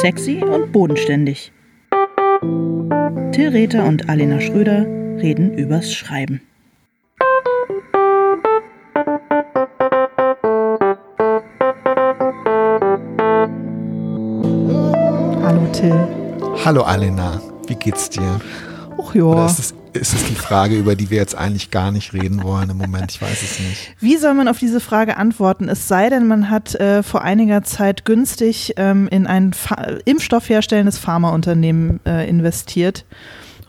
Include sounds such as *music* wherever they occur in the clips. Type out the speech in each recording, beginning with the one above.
Sexy und bodenständig. Till Rether und Alena Schröder reden übers Schreiben. Hallo Till. Hallo Alena, wie geht's dir? Och ja. Oder ist es, ist es die Frage, über die wir jetzt eigentlich gar nicht reden wollen im Moment? Ich weiß es nicht. Wie soll man auf diese Frage antworten? Es sei denn, man hat äh, vor einiger Zeit günstig ähm, in ein Fa Impfstoff Pharmaunternehmen äh, investiert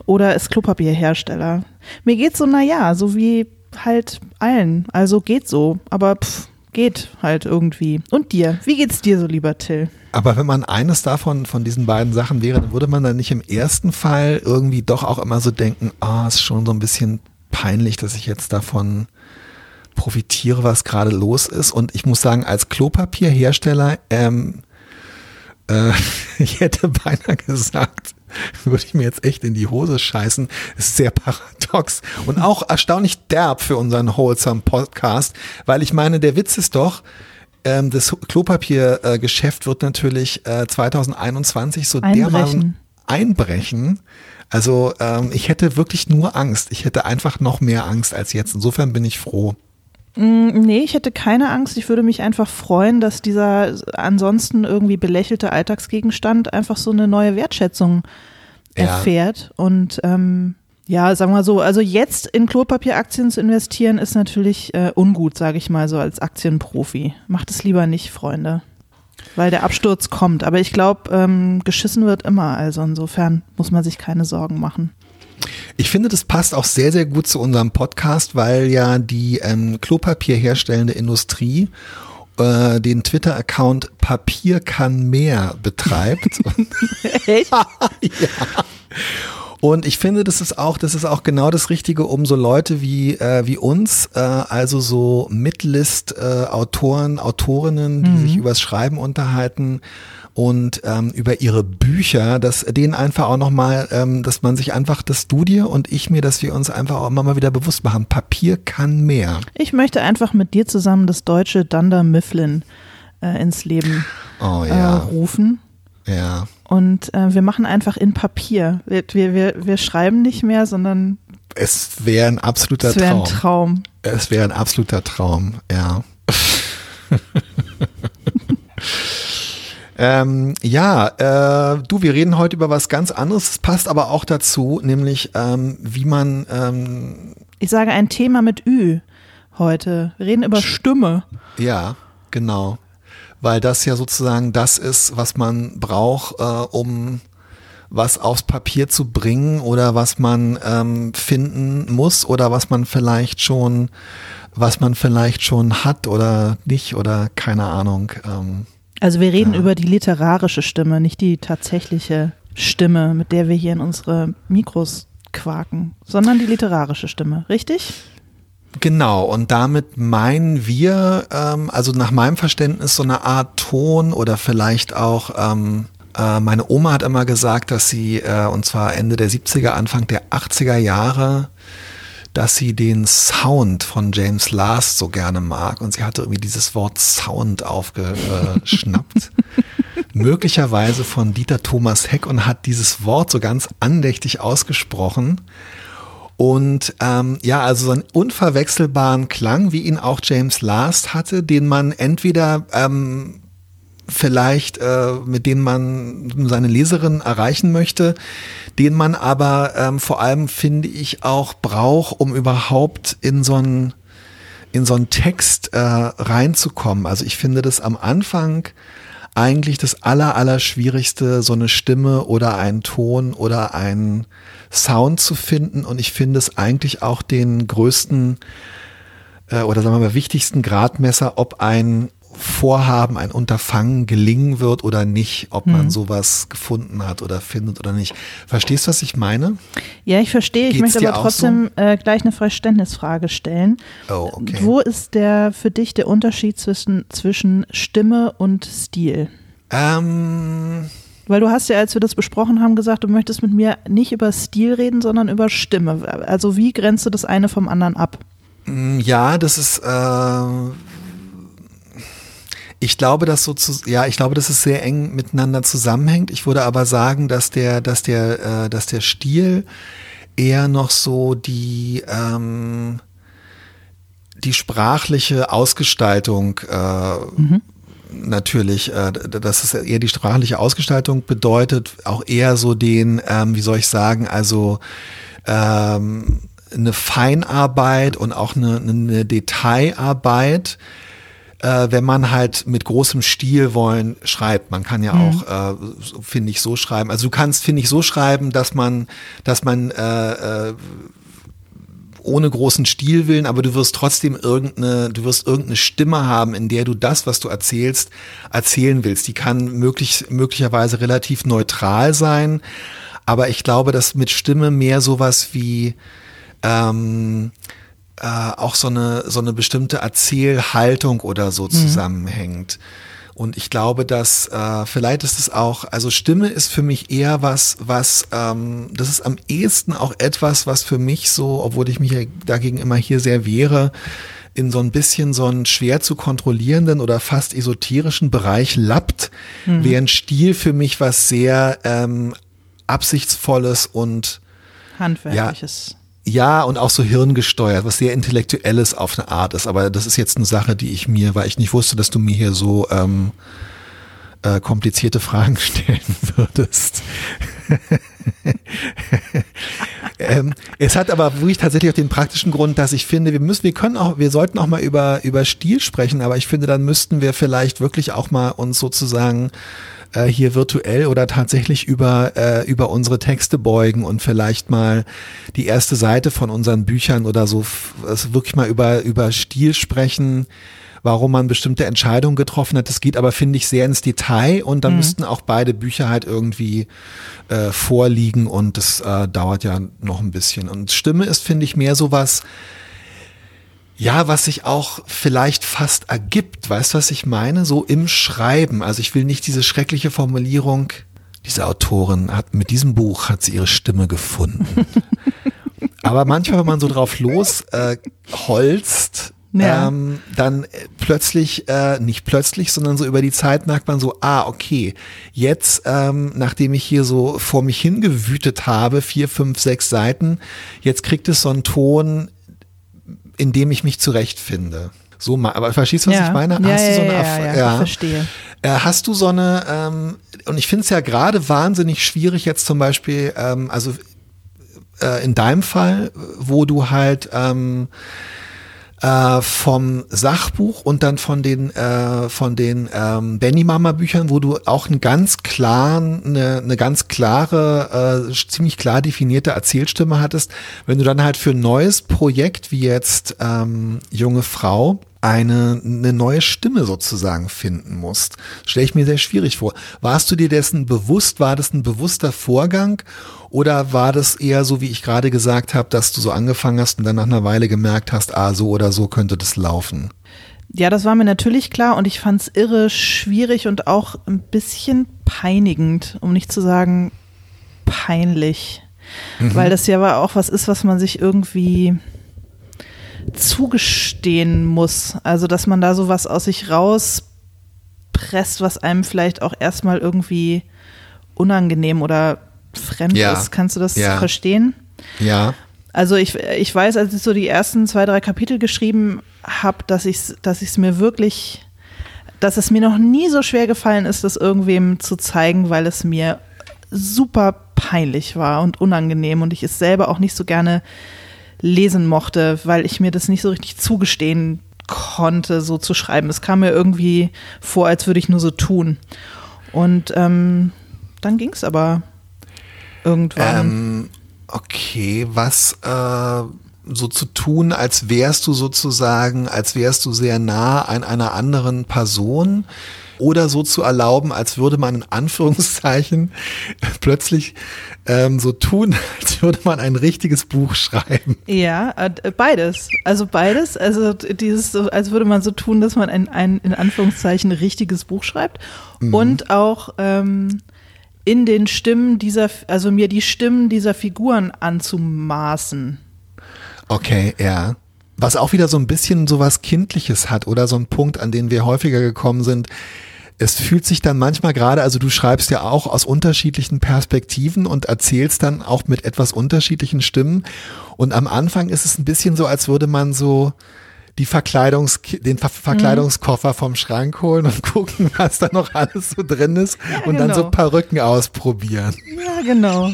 oder ist Klopapierhersteller. Mir geht so, naja, so wie halt allen. Also geht so, aber pff, geht halt irgendwie. Und dir? Wie geht's dir so, lieber Till? Aber wenn man eines davon, von diesen beiden Sachen wäre, dann würde man dann nicht im ersten Fall irgendwie doch auch immer so denken, ah, oh, ist schon so ein bisschen peinlich, dass ich jetzt davon profitiere, was gerade los ist. Und ich muss sagen, als Klopapierhersteller, ähm, äh, *laughs* ich hätte beinahe gesagt, *laughs* würde ich mir jetzt echt in die Hose scheißen. Das ist sehr paradox und auch erstaunlich derb für unseren Wholesome Podcast, weil ich meine, der Witz ist doch, ähm, das Klopapiergeschäft äh, wird natürlich äh, 2021 so Einbrechen. dermaßen einbrechen. Also ähm, ich hätte wirklich nur Angst. Ich hätte einfach noch mehr Angst als jetzt. Insofern bin ich froh. Mm, Nee, ich hätte keine Angst. Ich würde mich einfach freuen, dass dieser ansonsten irgendwie belächelte Alltagsgegenstand einfach so eine neue Wertschätzung Ja. erfährt. Und ähm, ja, sagen wir so, also jetzt in Klopapieраktien zu investieren, ist natürlich äh, ungut, sage ich mal so als Aktienprofi. Macht es lieber nicht, Freunde. Weil der Absturz kommt. Aber ich glaube, ähm, geschissen wird immer. Also insofern muss man sich keine Sorgen machen. Ich finde, das passt auch sehr, sehr gut zu unserem Podcast, weil ja die ähm, Klopapier herstellende Industrie äh, den Twitter-Account Papier kann mehr betreibt. *laughs* *laughs* Echt? ja. Und ich finde, das ist auch, das ist auch genau das Richtige, um so Leute wie, äh, wie uns, äh, also so Midlist-Autoren, Autorinnen, die sich übers Schreiben unterhalten und ähm, über ihre Bücher, dass denen einfach auch nochmal, ähm, dass man sich einfach, dass du dir und ich mir, dass wir uns einfach auch immer mal wieder bewusst machen, Papier kann mehr. Ich möchte einfach mit dir zusammen das deutsche Dunder Mifflin äh, ins Leben Oh äh, ja, rufen. ja. Und äh, wir machen einfach in Papier. Wir, wir, wir, wir schreiben nicht mehr, sondern Es wäre ein absoluter es ein Traum. Traum. Es wäre ein absoluter Traum, ja. *laughs* ähm, ja, äh, du, wir reden heute über was ganz anderes. Es passt aber auch dazu, nämlich ähm, wie man, ähm, Ich sage ein Thema mit Ü heute. Wir reden über Stimme. ja, genau, weil das ja sozusagen das ist, was man braucht, äh, um was aufs Papier zu bringen oder was man ähm, finden muss oder was man vielleicht schon, was man vielleicht schon hat oder nicht oder keine Ahnung. Ähm, Also wir reden über die literarische Stimme, nicht die tatsächliche Stimme, mit der wir hier in unsere Mikros quaken, sondern die literarische Stimme, richtig? Genau, und damit meinen wir, ähm, also nach meinem Verständnis, so eine Art Ton oder vielleicht auch, ähm, äh, meine Oma hat immer gesagt, dass sie, äh, und zwar Ende der 70er, Anfang der 80er Jahre, dass sie den Sound von James Last so gerne mag und sie hatte irgendwie dieses Wort Sound aufgeschnappt. *laughs* möglicherweise von Dieter Thomas Heck und hat dieses Wort so ganz andächtig ausgesprochen. Und ähm, ja, also so einen unverwechselbaren Klang, wie ihn auch James Last hatte, den man entweder ähm, vielleicht, äh, mit denen man seine Leserin erreichen möchte, den man aber ähm, vor allem, finde ich, auch braucht, um überhaupt in so einen in so einen Text äh, reinzukommen. Also ich finde das am Anfang eigentlich das aller, aller schwierigste, so eine Stimme oder einen Ton oder einen Sound zu finden. Und ich finde es eigentlich auch den größten äh, oder sagen wir mal wichtigsten Gradmesser, ob ein Vorhaben, ein Unterfangen gelingen wird oder nicht, ob man sowas gefunden hat oder findet oder nicht. Verstehst du, was ich meine? Ja, ich verstehe. Ich Geht's möchte dir aber trotzdem äh, gleich eine Verständnisfrage stellen. Oh, okay. Wo ist der für dich der Unterschied zwischen, zwischen Stimme und Stil? Ähm, Weil du hast ja, als wir das besprochen haben, gesagt, du möchtest mit mir nicht über Stil reden, sondern über Stimme. Also wie grenzt du das eine vom anderen ab? Ja, das ist, äh, Ich glaube, dass so zu, ja, ich glaube, dass es sehr eng miteinander zusammenhängt. Ich würde aber sagen, dass der, dass der, äh, dass der Stil eher noch so die ähm, die sprachliche Ausgestaltung äh, mhm. natürlich, äh, dass es eher die sprachliche Ausgestaltung bedeutet, auch eher so den, ähm, wie soll ich sagen, also ähm, eine Feinarbeit und auch eine, eine Detailarbeit, äh, wenn man halt mit großem Stil wollen schreibt. Man kann ja mhm. auch, äh, finde ich, so schreiben. Also du kannst, finde ich, so schreiben, dass man, dass man äh, äh, ohne großen Stilwillen, aber du wirst trotzdem irgendeine, du wirst irgendeine Stimme haben, in der du das, was du erzählst, erzählen willst. Die kann möglich, möglicherweise relativ neutral sein, aber ich glaube, dass mit Stimme mehr sowas wie ähm, äh, auch so eine, so eine bestimmte Erzählhaltung oder so mhm. zusammenhängt. Und ich glaube, dass äh, vielleicht ist es auch, also Stimme ist für mich eher was, was, ähm, das ist am ehesten auch etwas, was für mich so, obwohl ich mich dagegen immer hier sehr wehre, in so ein bisschen so einen schwer zu kontrollierenden oder fast esoterischen Bereich lappt, mhm. während Stil für mich was sehr ähm, absichtsvolles und handwerkliches. Ja, ja, und auch so hirngesteuert, was sehr intellektuelles auf eine Art ist. Aber das ist jetzt eine Sache, die ich mir, weil ich nicht wusste, dass du mir hier so ähm, äh, komplizierte Fragen *laughs* stellen würdest. *laughs* ähm, es hat aber wirklich tatsächlich auch den praktischen Grund, dass ich finde, wir müssen, wir können auch, wir sollten auch mal über, über Stil sprechen, aber ich finde, dann müssten wir vielleicht wirklich auch mal uns sozusagen äh, hier virtuell oder tatsächlich über, äh, über unsere Texte beugen und vielleicht mal die erste Seite von unseren Büchern oder so also wirklich mal über, über Stil sprechen warum man bestimmte Entscheidungen getroffen hat. Das geht aber, finde ich, sehr ins Detail und dann mhm. müssten auch beide Bücher halt irgendwie äh, vorliegen und das äh, dauert ja noch ein bisschen. Und Stimme ist, finde ich, mehr sowas, ja, was sich auch vielleicht fast ergibt. Weißt du, was ich meine? So im Schreiben. Also ich will nicht diese schreckliche Formulierung, diese Autorin hat mit diesem Buch hat sie ihre Stimme gefunden. *laughs* Aber manchmal, wenn man so drauf los äh, holzt, ja. ähm, dann plötzlich, äh, nicht plötzlich, sondern so über die Zeit merkt man so, ah, okay, jetzt, ähm, nachdem ich hier so vor mich hingewütet habe, vier, fünf, sechs Seiten, jetzt kriegt es so einen Ton, in dem ich mich zurechtfinde. So, aber verstehst du, was ja. ich meine? Ja, hast du so eine, ja, ja, ja, verstehe. Äh, hast du so eine, ähm, und ich finde es ja gerade wahnsinnig schwierig jetzt zum Beispiel, ähm, also äh, in deinem Fall, wo du halt ähm, äh, vom Sachbuch und dann von den äh, von den ähm, Benny Mama Büchern, wo du auch einen ganz klaren, eine, eine ganz klare, äh, ziemlich klar definierte Erzählstimme hattest. Wenn du dann halt für ein neues Projekt wie jetzt ähm, junge Frau eine, eine neue Stimme sozusagen finden musst. Stelle ich mir sehr schwierig vor. Warst du dir dessen bewusst? War das ein bewusster Vorgang? Oder war das eher so, wie ich gerade gesagt habe, dass du so angefangen hast und dann nach einer Weile gemerkt hast, ah, so oder so könnte das laufen? Ja, das war mir natürlich klar und ich fand es irre schwierig und auch ein bisschen peinigend, um nicht zu sagen peinlich. Mhm. Weil das ja auch was ist, was man sich irgendwie zugestehen muss. Also, dass man da sowas aus sich rauspresst, was einem vielleicht auch erstmal irgendwie unangenehm oder fremd ja. ist. Kannst du das ja. verstehen? Ja. Also ich, ich weiß, als ich so die ersten zwei, drei Kapitel geschrieben habe, dass ich es dass ich's mir wirklich, dass es mir noch nie so schwer gefallen ist, das irgendwem zu zeigen, weil es mir super peinlich war und unangenehm und ich es selber auch nicht so gerne lesen mochte, weil ich mir das nicht so richtig zugestehen konnte, so zu schreiben. Es kam mir irgendwie vor, als würde ich nur so tun. Und ähm, dann ging es aber irgendwann. Ähm, okay, was äh, so zu tun, als wärst du sozusagen, als wärst du sehr nah an einer anderen Person oder so zu erlauben, als würde man in Anführungszeichen *laughs* plötzlich ähm, so tun, *laughs* als würde man ein richtiges Buch schreiben. Ja, äh, beides. Also beides. Also dieses, als würde man so tun, dass man ein, ein in Anführungszeichen richtiges Buch schreibt. Mhm. Und auch ähm, in den Stimmen dieser, also mir die Stimmen dieser Figuren anzumaßen. Okay, ja. was auch wieder so ein bisschen so was Kindliches hat oder so ein Punkt, an den wir häufiger gekommen sind. Es fühlt sich dann manchmal gerade, also du schreibst ja auch aus unterschiedlichen Perspektiven und erzählst dann auch mit etwas unterschiedlichen Stimmen. Und am Anfang ist es ein bisschen so, als würde man so die Verkleidungs den Ver Verkleidungskoffer vom Schrank holen und *laughs* gucken, was da noch alles so drin ist Ja, und dann so genau. Perücken ausprobieren. Ja, genau.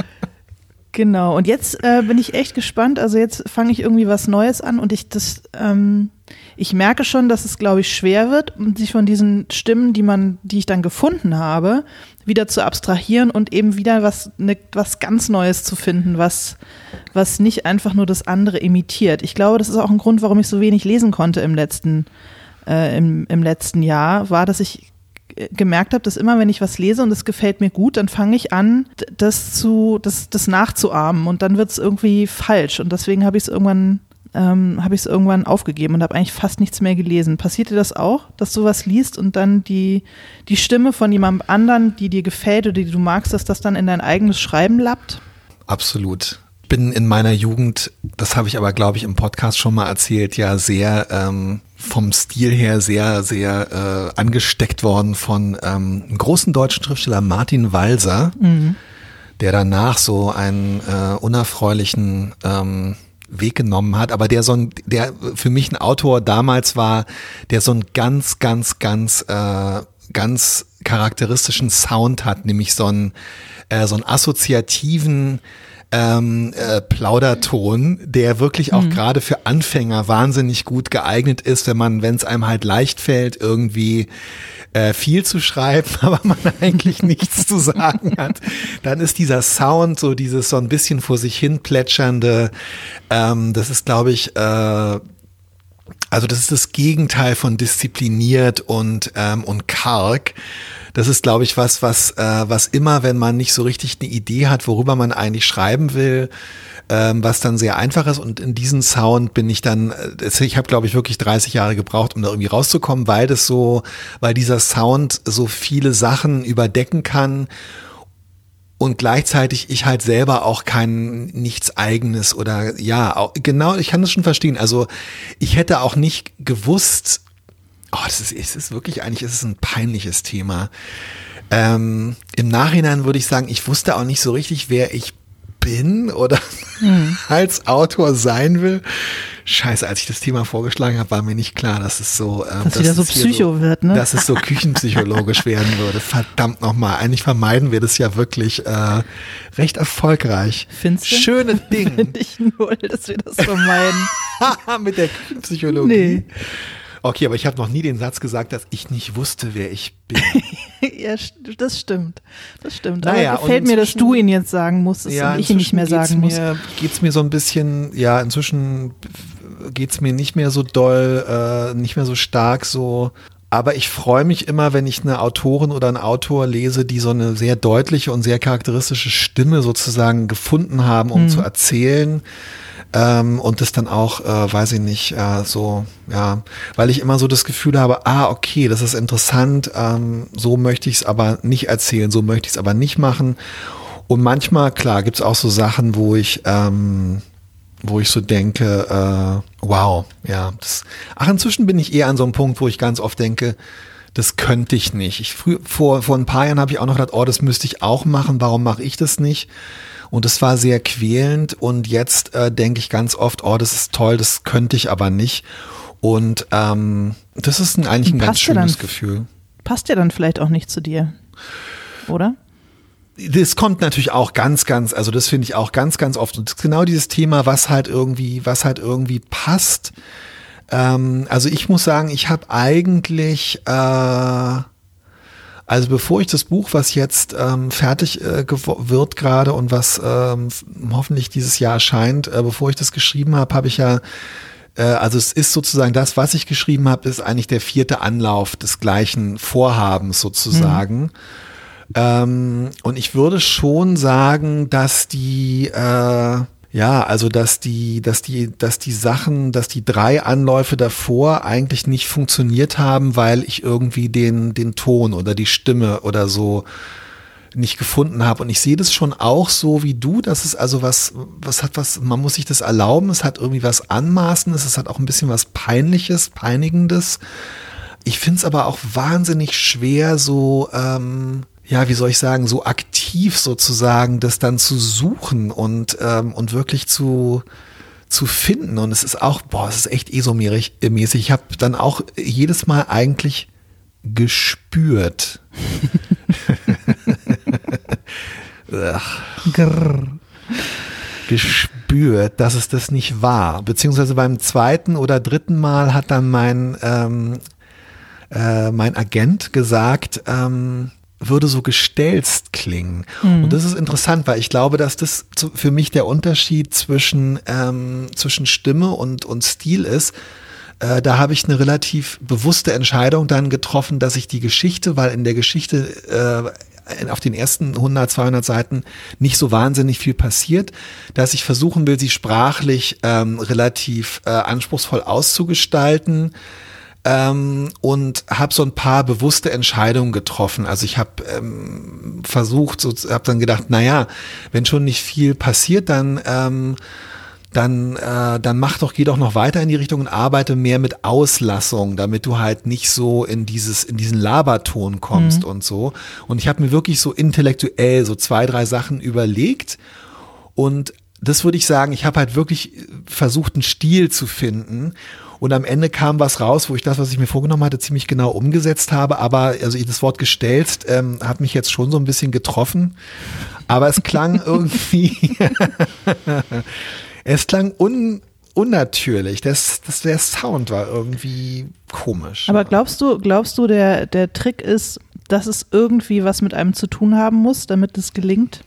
*laughs* genau. Und jetzt äh, bin ich echt gespannt. Also jetzt fange ich irgendwie was Neues an und ich das, ähm, ich merke schon, dass es, glaube ich, schwer wird, sich von diesen Stimmen, die man, die ich dann gefunden habe, wieder zu abstrahieren und eben wieder was, ne, was ganz Neues zu finden, was, was nicht einfach nur das andere imitiert. Ich glaube, das ist auch ein Grund, warum ich so wenig lesen konnte im letzten, äh, im, im letzten Jahr, war, dass ich gemerkt habe, dass immer, wenn ich was lese und es gefällt mir gut, dann fange ich an, das zu, das, das nachzuahmen und dann wird es irgendwie falsch. Und deswegen habe ich es irgendwann, ähm, habe ich es irgendwann aufgegeben und habe eigentlich fast nichts mehr gelesen. Passiert dir das auch, dass du was liest und dann die, die Stimme von jemandem anderen, die dir gefällt oder die du magst, dass das dann in dein eigenes Schreiben lappt? Absolut. Bin in meiner Jugend, das habe ich aber, glaube ich, im Podcast schon mal erzählt, ja sehr ähm, vom Stil her sehr, sehr äh, angesteckt worden von ähm, einem großen deutschen Schriftsteller Martin Walser, der danach so einen äh, unerfreulichen ähm, Weg genommen hat, aber der so ein, der für mich ein Autor damals war, der so einen ganz, ganz, ganz, äh, ganz charakteristischen Sound hat, nämlich so einen, äh, so einen assoziativen ähm, äh, Plauderton, der wirklich auch gerade für Anfänger wahnsinnig gut geeignet ist, wenn man, wenn es einem halt leicht fällt, irgendwie äh, viel zu schreiben, *laughs* aber man eigentlich nichts zu sagen hat, dann ist dieser Sound so dieses so ein bisschen vor sich hin plätschernde, ähm, das ist glaube ich äh, also das ist das Gegenteil von diszipliniert und ähm, und karg. Das ist, glaube ich, was, was, äh, was immer, wenn man nicht so richtig eine Idee hat, worüber man eigentlich schreiben will, ähm, was dann sehr einfach ist. Und in diesen Sound bin ich dann, äh, ich habe, glaube ich, wirklich 30 Jahre gebraucht, um da irgendwie rauszukommen, weil das so, weil dieser Sound so viele Sachen überdecken kann und gleichzeitig ich halt selber auch kein nichts eigenes oder ja, genau, ich kann das schon verstehen. Also ich hätte auch nicht gewusst, oh, das ist, es ist wirklich eigentlich, es ist ein peinliches Thema. Ähm, Im Nachhinein würde ich sagen, ich wusste auch nicht so richtig, wer ich bin oder *laughs* als Autor sein will. Scheiße, als ich das Thema vorgeschlagen habe, war mir nicht klar, dass es so, ähm, Dass wieder so es Psycho wird, ne? Dass es so küchenpsychologisch *laughs* werden würde. Verdammt nochmal. Eigentlich vermeiden wir das ja wirklich äh, recht erfolgreich. Findest du? Schöne Ding Finde *laughs* ich null, dass wir das vermeiden. mit der Küchenpsychologie. Nee. Okay, aber ich habe noch nie den Satz gesagt, dass ich nicht wusste, wer ich bin. *laughs* ja, das stimmt. Das stimmt. Naja, Aber gefällt mir, dass du ihn jetzt sagen musstest und ich ihn nicht mehr sagen muss. Mir, geht's mir so ein bisschen, ja, inzwischen geht's mir nicht mehr so doll, äh, nicht mehr so stark so. Aber ich freue mich immer, wenn ich eine Autorin oder einen Autor lese, die so eine sehr deutliche und sehr charakteristische Stimme sozusagen gefunden haben, um zu erzählen. Ähm, und das dann auch, äh, weiß ich nicht, äh, so, ja, weil ich immer so das Gefühl habe, ah, okay, das ist interessant, ähm, so möchte ich es aber nicht erzählen, so möchte ich es aber nicht machen. Und manchmal, klar, gibt's auch so Sachen, wo ich, ähm, wo ich so denke, äh, wow, ja. Das, ach, inzwischen bin ich eher an so einem Punkt, wo ich ganz oft denke, das könnte ich nicht. Ich früh, vor, vor ein paar Jahren habe ich auch noch gedacht, oh, das müsste ich auch machen, warum mache ich das nicht? Und das war sehr quälend und jetzt äh, denke ich ganz oft, oh, das ist toll, das könnte ich aber nicht. Und ähm, das ist ein, eigentlich ein ganz dir dann- schönes Gefühl. Passt ja dann vielleicht auch nicht zu dir. Oder? das kommt natürlich auch ganz, ganz, also das finde ich auch ganz, ganz oft. Und genau dieses Thema, was halt irgendwie, was halt irgendwie passt. Ähm, also ich muss sagen, ich habe eigentlich, äh, also bevor ich das Buch, was jetzt ähm, fertig äh, wird gerade und was ähm, hoffentlich dieses Jahr erscheint, äh, bevor ich das geschrieben habe, habe ich ja äh, also es ist sozusagen das, was ich geschrieben habe, ist eigentlich der vierte Anlauf des gleichen Vorhabens sozusagen. Ähm, und ich würde schon sagen, dass die, äh, ja, also dass die, dass die, dass die Sachen, dass die drei Anläufe davor eigentlich nicht funktioniert haben, weil ich irgendwie den, den Ton oder die Stimme oder so nicht gefunden habe. Und ich sehe das schon auch so wie du, dass es also was, was hat was, man muss sich das erlauben, es hat irgendwie was Anmaßendes, es hat auch ein bisschen was Peinliches, Peinigendes. Ich finde es aber auch wahnsinnig schwer, so, ähm, ja, wie soll ich sagen, so aktiv sozusagen das dann zu suchen und, ähm, und wirklich zu, zu finden. Und es ist auch, boah, es ist echt esomäßig. Ich habe dann auch jedes Mal eigentlich gespürt. *laughs* gespürt, dass es das nicht war. Beziehungsweise beim zweiten oder dritten Mal hat dann mein, ähm, äh, mein Agent gesagt, ähm, würde so gestelzt klingen. Mhm. Und das ist interessant, weil ich glaube, dass das für mich der Unterschied zwischen, ähm, zwischen Stimme und, und Stil ist. Äh, da habe ich eine relativ bewusste Entscheidung dann getroffen, dass ich die Geschichte, weil in der Geschichte äh, auf den ersten 100, 200 Seiten nicht so wahnsinnig viel passiert, dass ich versuchen will, sie sprachlich ähm, relativ äh, anspruchsvoll auszugestalten ähm, und habe so ein paar bewusste Entscheidungen getroffen. Also ich habe ähm, versucht, so, habe dann gedacht, na ja, wenn schon nicht viel passiert, dann ähm, dann, äh, dann mach doch, geh doch noch weiter in die Richtung und arbeite mehr mit Auslassung, damit du halt nicht so in dieses, in diesen Laberton kommst mhm. und so. Und ich habe mir wirklich so intellektuell so zwei, drei Sachen überlegt und das würde ich sagen, ich habe halt wirklich versucht, einen Stil zu finden. Und am Ende kam was raus, wo ich das, was ich mir vorgenommen hatte, ziemlich genau umgesetzt habe. Aber also das Wort gestellt ähm, hat mich jetzt schon so ein bisschen getroffen. Aber es klang *laughs* irgendwie, *laughs* es klang un, unnatürlich. Das, das, der Sound war irgendwie komisch. Aber glaubst du, glaubst du, der, der Trick ist, dass es irgendwie was mit einem zu tun haben muss, damit es gelingt?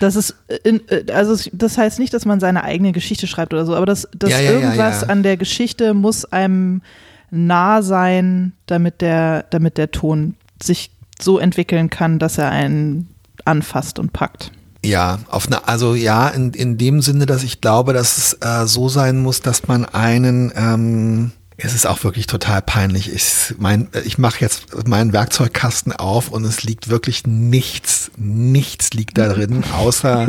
Das ist, in, äh, also das heißt nicht, dass man seine eigene Geschichte schreibt oder so, aber dass, dass ja, ja, irgendwas ja, an der Geschichte muss einem nah sein, damit der, damit der Ton sich so entwickeln kann, dass er einen anfasst und packt. Ja, auf eine, also ja, in, in dem Sinne, dass ich glaube, dass es äh, so sein muss, dass man einen ähm, es ist auch wirklich total peinlich. Ich, mein, ich mache jetzt meinen Werkzeugkasten auf und es liegt wirklich nichts, nichts liegt da drin, außer *laughs*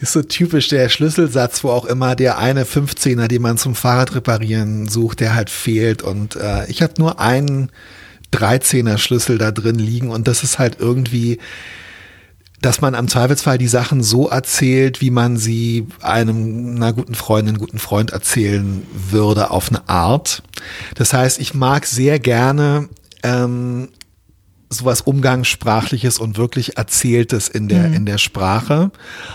ist so typisch der Schlüsselsatz, wo auch immer der eine 15er, den man zum Fahrrad reparieren sucht, der halt fehlt. Und äh, ich habe nur einen 13er Schlüssel da drin liegen und das ist halt irgendwie dass man am Zweifelsfall die Sachen so erzählt, wie man sie einem einer guten Freundin, guten Freund erzählen würde, auf eine Art. Das heißt, ich mag sehr gerne ähm, sowas Umgangssprachliches und wirklich Erzähltes in der, mhm. in der Sprache.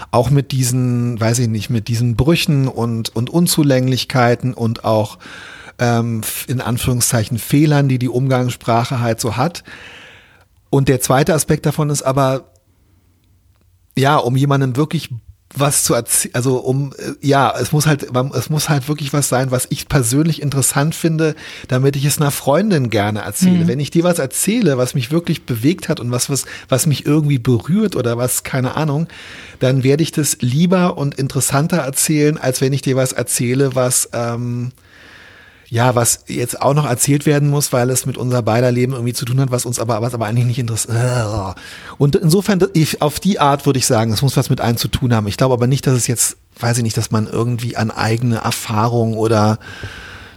Auch mit diesen, weiß ich nicht, mit diesen Brüchen und, und Unzulänglichkeiten und auch ähm, in Anführungszeichen Fehlern, die die Umgangssprache halt so hat. Und der zweite Aspekt davon ist aber, ja, um jemandem wirklich was zu erzählen, also um, äh, ja, es muss halt, es muss halt wirklich was sein, was ich persönlich interessant finde, damit ich es einer Freundin gerne erzähle. Mhm. Wenn ich dir was erzähle, was mich wirklich bewegt hat und was, was, was mich irgendwie berührt oder was, keine Ahnung, dann werde ich das lieber und interessanter erzählen, als wenn ich dir was erzähle, was, ähm, ja, was jetzt auch noch erzählt werden muss, weil es mit unser beider Leben irgendwie zu tun hat, was uns aber, was aber eigentlich nicht interessiert. Und insofern, auf die Art würde ich sagen, es muss was mit einem zu tun haben. Ich glaube aber nicht, dass es jetzt, weiß ich nicht, dass man irgendwie an eigene Erfahrung oder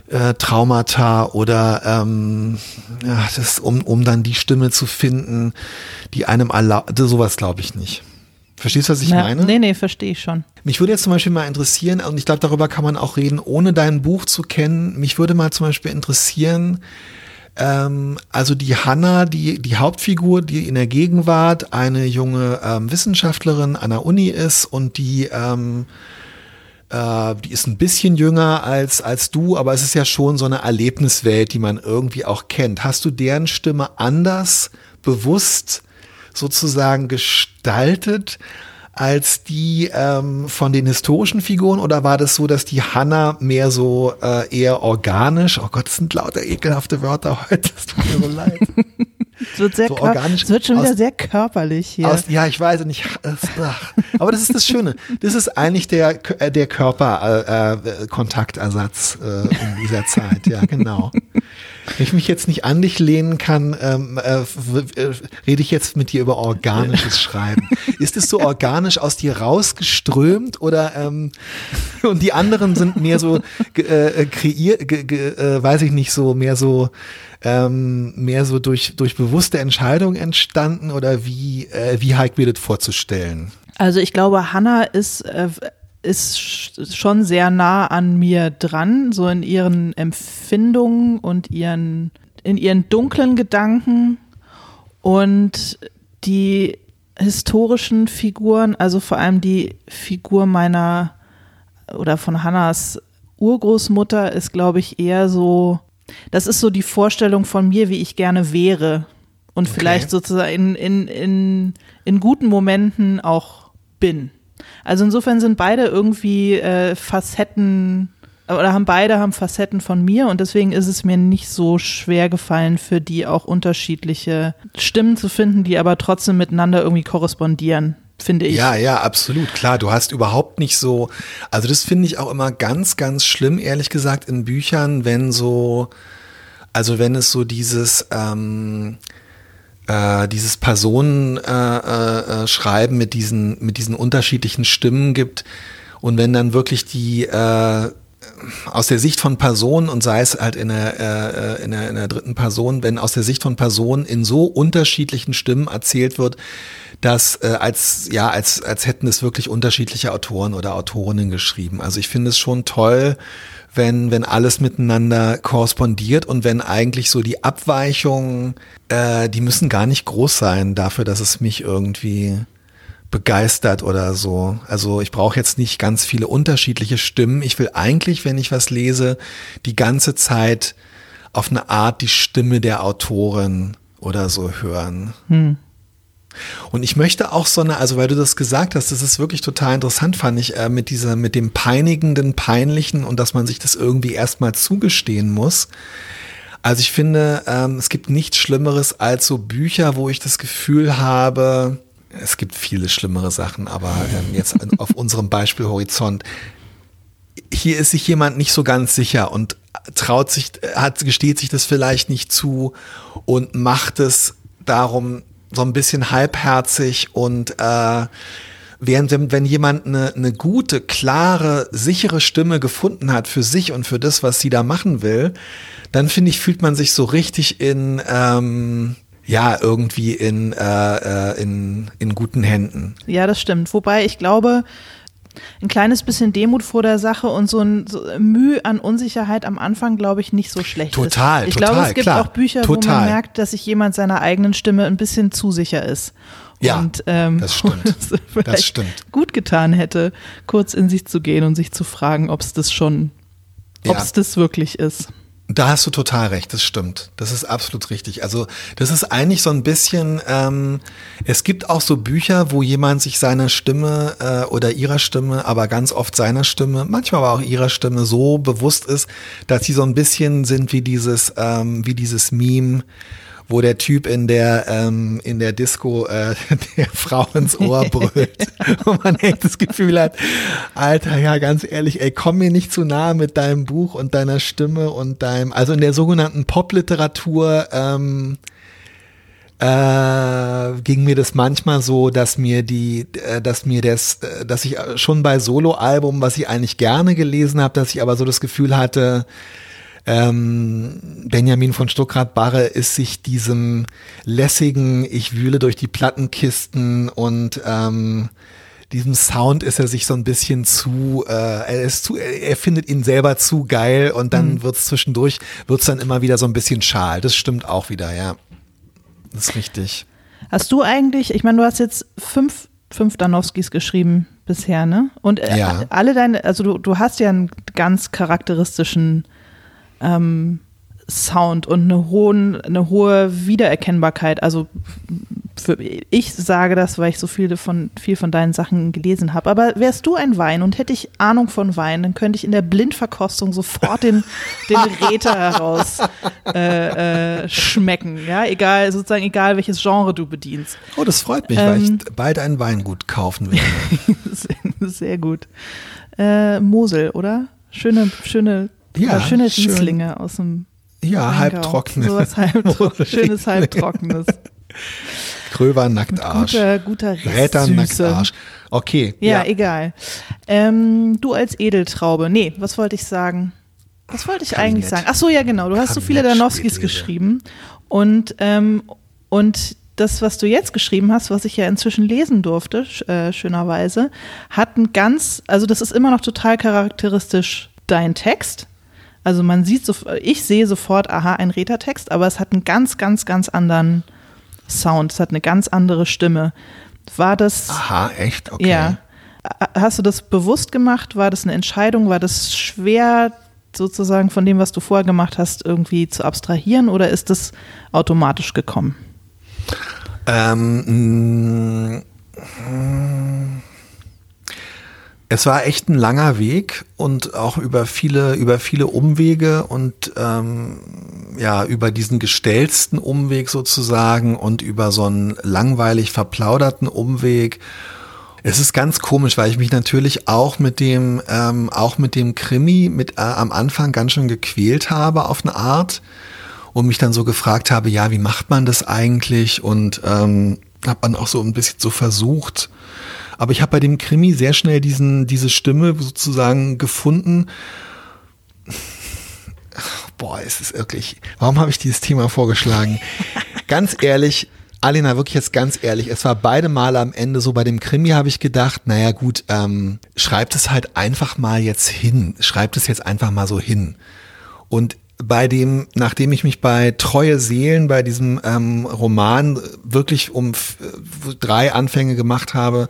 äh, Traumata oder ähm, ja, das, um, um dann die Stimme zu finden, die einem erlaubt, sowas glaube ich nicht. Verstehst du, was ich Na, meine? Nee, nee, verstehe ich schon. Mich würde jetzt zum Beispiel mal interessieren, und ich glaube, darüber kann man auch reden, ohne dein Buch zu kennen. Mich würde mal zum Beispiel interessieren, ähm, also die Hanna, die, die Hauptfigur, die in der Gegenwart eine junge ähm, Wissenschaftlerin an der Uni ist und die, ähm, äh, die ist ein bisschen jünger als, als du, aber es ist ja schon so eine Erlebniswelt, die man irgendwie auch kennt. Hast du deren Stimme anders bewusst sozusagen gestaltet als die ähm, von den historischen Figuren oder war das so, dass die Hanna mehr so äh, eher organisch, oh Gott, das sind lauter ekelhafte Wörter heute, *laughs* das tut mir so leid. Es wird, sehr so organisch, es wird schon aus, wieder sehr körperlich hier. Aus, ja, ich weiß nicht. Aber das ist das Schöne. Das ist eigentlich der, äh, der Körperkontaktersatz äh, äh, äh, in dieser Zeit. Ja, genau. Wenn ich mich jetzt nicht an dich lehnen kann, ähm, äh, äh, rede ich jetzt mit dir über organisches Schreiben. Ist es so organisch aus dir rausgeströmt oder ähm, und die anderen sind mehr so äh, kreiert, äh, weiß ich nicht so mehr so ähm, mehr so durch durch bewusste Entscheidung entstanden oder wie äh, wie Heik mir das vorzustellen? Also ich glaube, Hannah ist äh, ist schon sehr nah an mir dran, so in ihren Empfindungen und ihren, in ihren dunklen Gedanken und die historischen Figuren, also vor allem die Figur meiner oder von Hannas Urgroßmutter ist, glaube ich, eher so, das ist so die Vorstellung von mir, wie ich gerne wäre und okay. vielleicht sozusagen in, in, in, in guten Momenten auch bin. Also insofern sind beide irgendwie äh, Facetten oder haben beide haben Facetten von mir und deswegen ist es mir nicht so schwer gefallen, für die auch unterschiedliche Stimmen zu finden, die aber trotzdem miteinander irgendwie korrespondieren finde ich. Ja, ja, absolut. Klar, du hast überhaupt nicht so, also das finde ich auch immer ganz, ganz schlimm, ehrlich gesagt, in Büchern, wenn so, also wenn es so dieses, ähm, äh, dieses Personenschreiben äh, äh, mit diesen mit diesen unterschiedlichen Stimmen gibt. Und wenn dann wirklich die äh, aus der Sicht von Personen und sei es halt in der, äh, in, der, in der dritten Person, wenn aus der Sicht von Personen in so unterschiedlichen Stimmen erzählt wird, dass äh, als ja als als hätten es wirklich unterschiedliche Autoren oder Autorinnen geschrieben. Also ich finde es schon toll, wenn, wenn alles miteinander korrespondiert und wenn eigentlich so die Abweichungen, äh, die müssen gar nicht groß sein dafür, dass es mich irgendwie begeistert oder so. Also ich brauche jetzt nicht ganz viele unterschiedliche Stimmen. Ich will eigentlich, wenn ich was lese, die ganze Zeit auf eine Art die Stimme der Autorin oder so hören. Hm. Und ich möchte auch so eine, also weil du das gesagt hast, das ist wirklich total interessant, fand ich, äh, mit dieser, mit dem peinigenden, peinlichen und dass man sich das irgendwie erstmal zugestehen muss. Also ich finde, ähm, es gibt nichts Schlimmeres als so Bücher, wo ich das Gefühl habe, es gibt viele schlimmere Sachen, aber ähm, jetzt auf *laughs* unserem Beispielhorizont, hier ist sich jemand nicht so ganz sicher und traut sich, hat, gesteht sich das vielleicht nicht zu und macht es darum so ein bisschen halbherzig und äh, während wenn jemand eine, eine gute, klare, sichere Stimme gefunden hat für sich und für das, was sie da machen will, dann finde ich, fühlt man sich so richtig in ähm, ja, irgendwie in, äh, äh in, in guten Händen. Ja, das stimmt. Wobei ich glaube, ein kleines bisschen Demut vor der Sache und so ein so Mühe an Unsicherheit am Anfang, glaube ich, nicht so schlecht total, ist. Ich total, glaube, es gibt klar, auch Bücher, total. wo man merkt, dass sich jemand seiner eigenen Stimme ein bisschen zu sicher ist. Ja, und, ähm, das stimmt. *laughs* das stimmt. gut getan hätte, kurz in sich zu gehen und sich zu fragen, ob es das schon, ob es das wirklich ist. Da hast du total recht, das stimmt. Das ist absolut richtig. Also das ist eigentlich so ein bisschen, ähm, es gibt auch so Bücher, wo jemand sich seiner Stimme äh, oder ihrer Stimme, aber ganz oft seiner Stimme, manchmal aber auch ihrer Stimme so bewusst ist, dass sie so ein bisschen sind wie dieses, ähm, wie dieses Meme, wo der Typ in der ähm, in der Disco äh, *laughs* der Frau ins Ohr *laughs* brüllt. Und man echt das Gefühl hat, Alter, ja ganz ehrlich, ey, komm mir nicht zu nahe mit deinem Buch und deiner Stimme und deinem, also in der sogenannten Popliteratur ähm, äh, ging mir das manchmal so, dass mir die, äh, dass mir das, äh, dass ich schon bei Soloalbum, was ich eigentlich gerne gelesen habe, dass ich aber so das Gefühl hatte, ähm, Benjamin von Stuckrad-Barre ist sich diesem lässigen, ich wühle durch die Plattenkisten und ähm, diesem Sound ist er sich so ein bisschen zu, äh, er ist zu, er findet ihn selber zu geil und dann mhm. wird's zwischendurch, wird's dann immer wieder so ein bisschen schal. Das stimmt auch wieder, ja. Das ist richtig. Hast du eigentlich, ich meine, du hast jetzt fünf, fünf Danowskis geschrieben bisher, ne? Und äh, ja. alle deine, also du, du hast ja einen ganz charakteristischen ähm, Sound und eine, hohen, eine hohe Wiedererkennbarkeit. Also für, ich sage das, weil ich so viel von, viel von deinen Sachen gelesen habe. Aber wärst du ein Wein und hätte ich Ahnung von Wein, dann könnte ich in der Blindverkostung sofort den, *laughs* den Räter heraus äh, äh, schmecken. Ja, egal, sozusagen egal, welches Genre du bedienst. Oh, das freut mich, ähm, weil ich ähm, bald ein Weingut kaufen will. *laughs* sehr, sehr, gut. Äh, Mosel, oder? Schöne, schöne ja, schöne Rieslinge aus dem Ja, Rheingau. halbtrockene. Sowas halbtrocken, *laughs* schönes halbtrockenes. Gröber Nacktarsch. Guter, guter Räter. Nacktarsch. Okay. Ja, egal. Ähm, du als Edeltraube. Nee, was wollte ich sagen? Was wollte ich eigentlich Kabinett. sagen? Ach so, ja, genau. Du hast so viele Danowskis geschrieben. Und, ähm, und das, was du jetzt geschrieben hast, was ich ja inzwischen lesen durfte, äh, schönerweise, hat ein ganz, also das ist immer noch total charakteristisch dein Text. Also man sieht, so, ich sehe sofort, aha, ein Rätertext, aber es hat einen ganz, ganz, ganz anderen Sound. Es hat eine ganz andere Stimme. War das. Aha, echt? Okay. Ja. Hast du das bewusst gemacht? War das eine Entscheidung? War das schwer, sozusagen von dem, was du vorher gemacht hast, irgendwie zu abstrahieren oder ist das automatisch gekommen? Ähm, mh, es war echt ein langer Weg und auch über viele, über viele Umwege und ähm, ja, über diesen gestellten Umweg sozusagen und über so einen langweilig verplauderten Umweg. Es ist ganz komisch, weil ich mich natürlich auch mit dem, ähm, auch mit dem Krimi mit äh, am Anfang ganz schön gequält habe auf eine Art und mich dann so gefragt habe, ja, wie macht man das eigentlich? Und ähm, habe dann auch so ein bisschen so versucht. Aber ich habe bei dem Krimi sehr schnell diesen, diese Stimme sozusagen gefunden. Boah, es ist wirklich. Warum habe ich dieses Thema vorgeschlagen? *laughs* ganz ehrlich, Alena, wirklich jetzt ganz ehrlich, es war beide Male am Ende so, bei dem Krimi habe ich gedacht, naja gut, ähm, schreibt es halt einfach mal jetzt hin. Schreibt es jetzt einfach mal so hin. Und bei dem, nachdem ich mich bei Treue Seelen, bei diesem ähm, Roman wirklich um äh, drei Anfänge gemacht habe,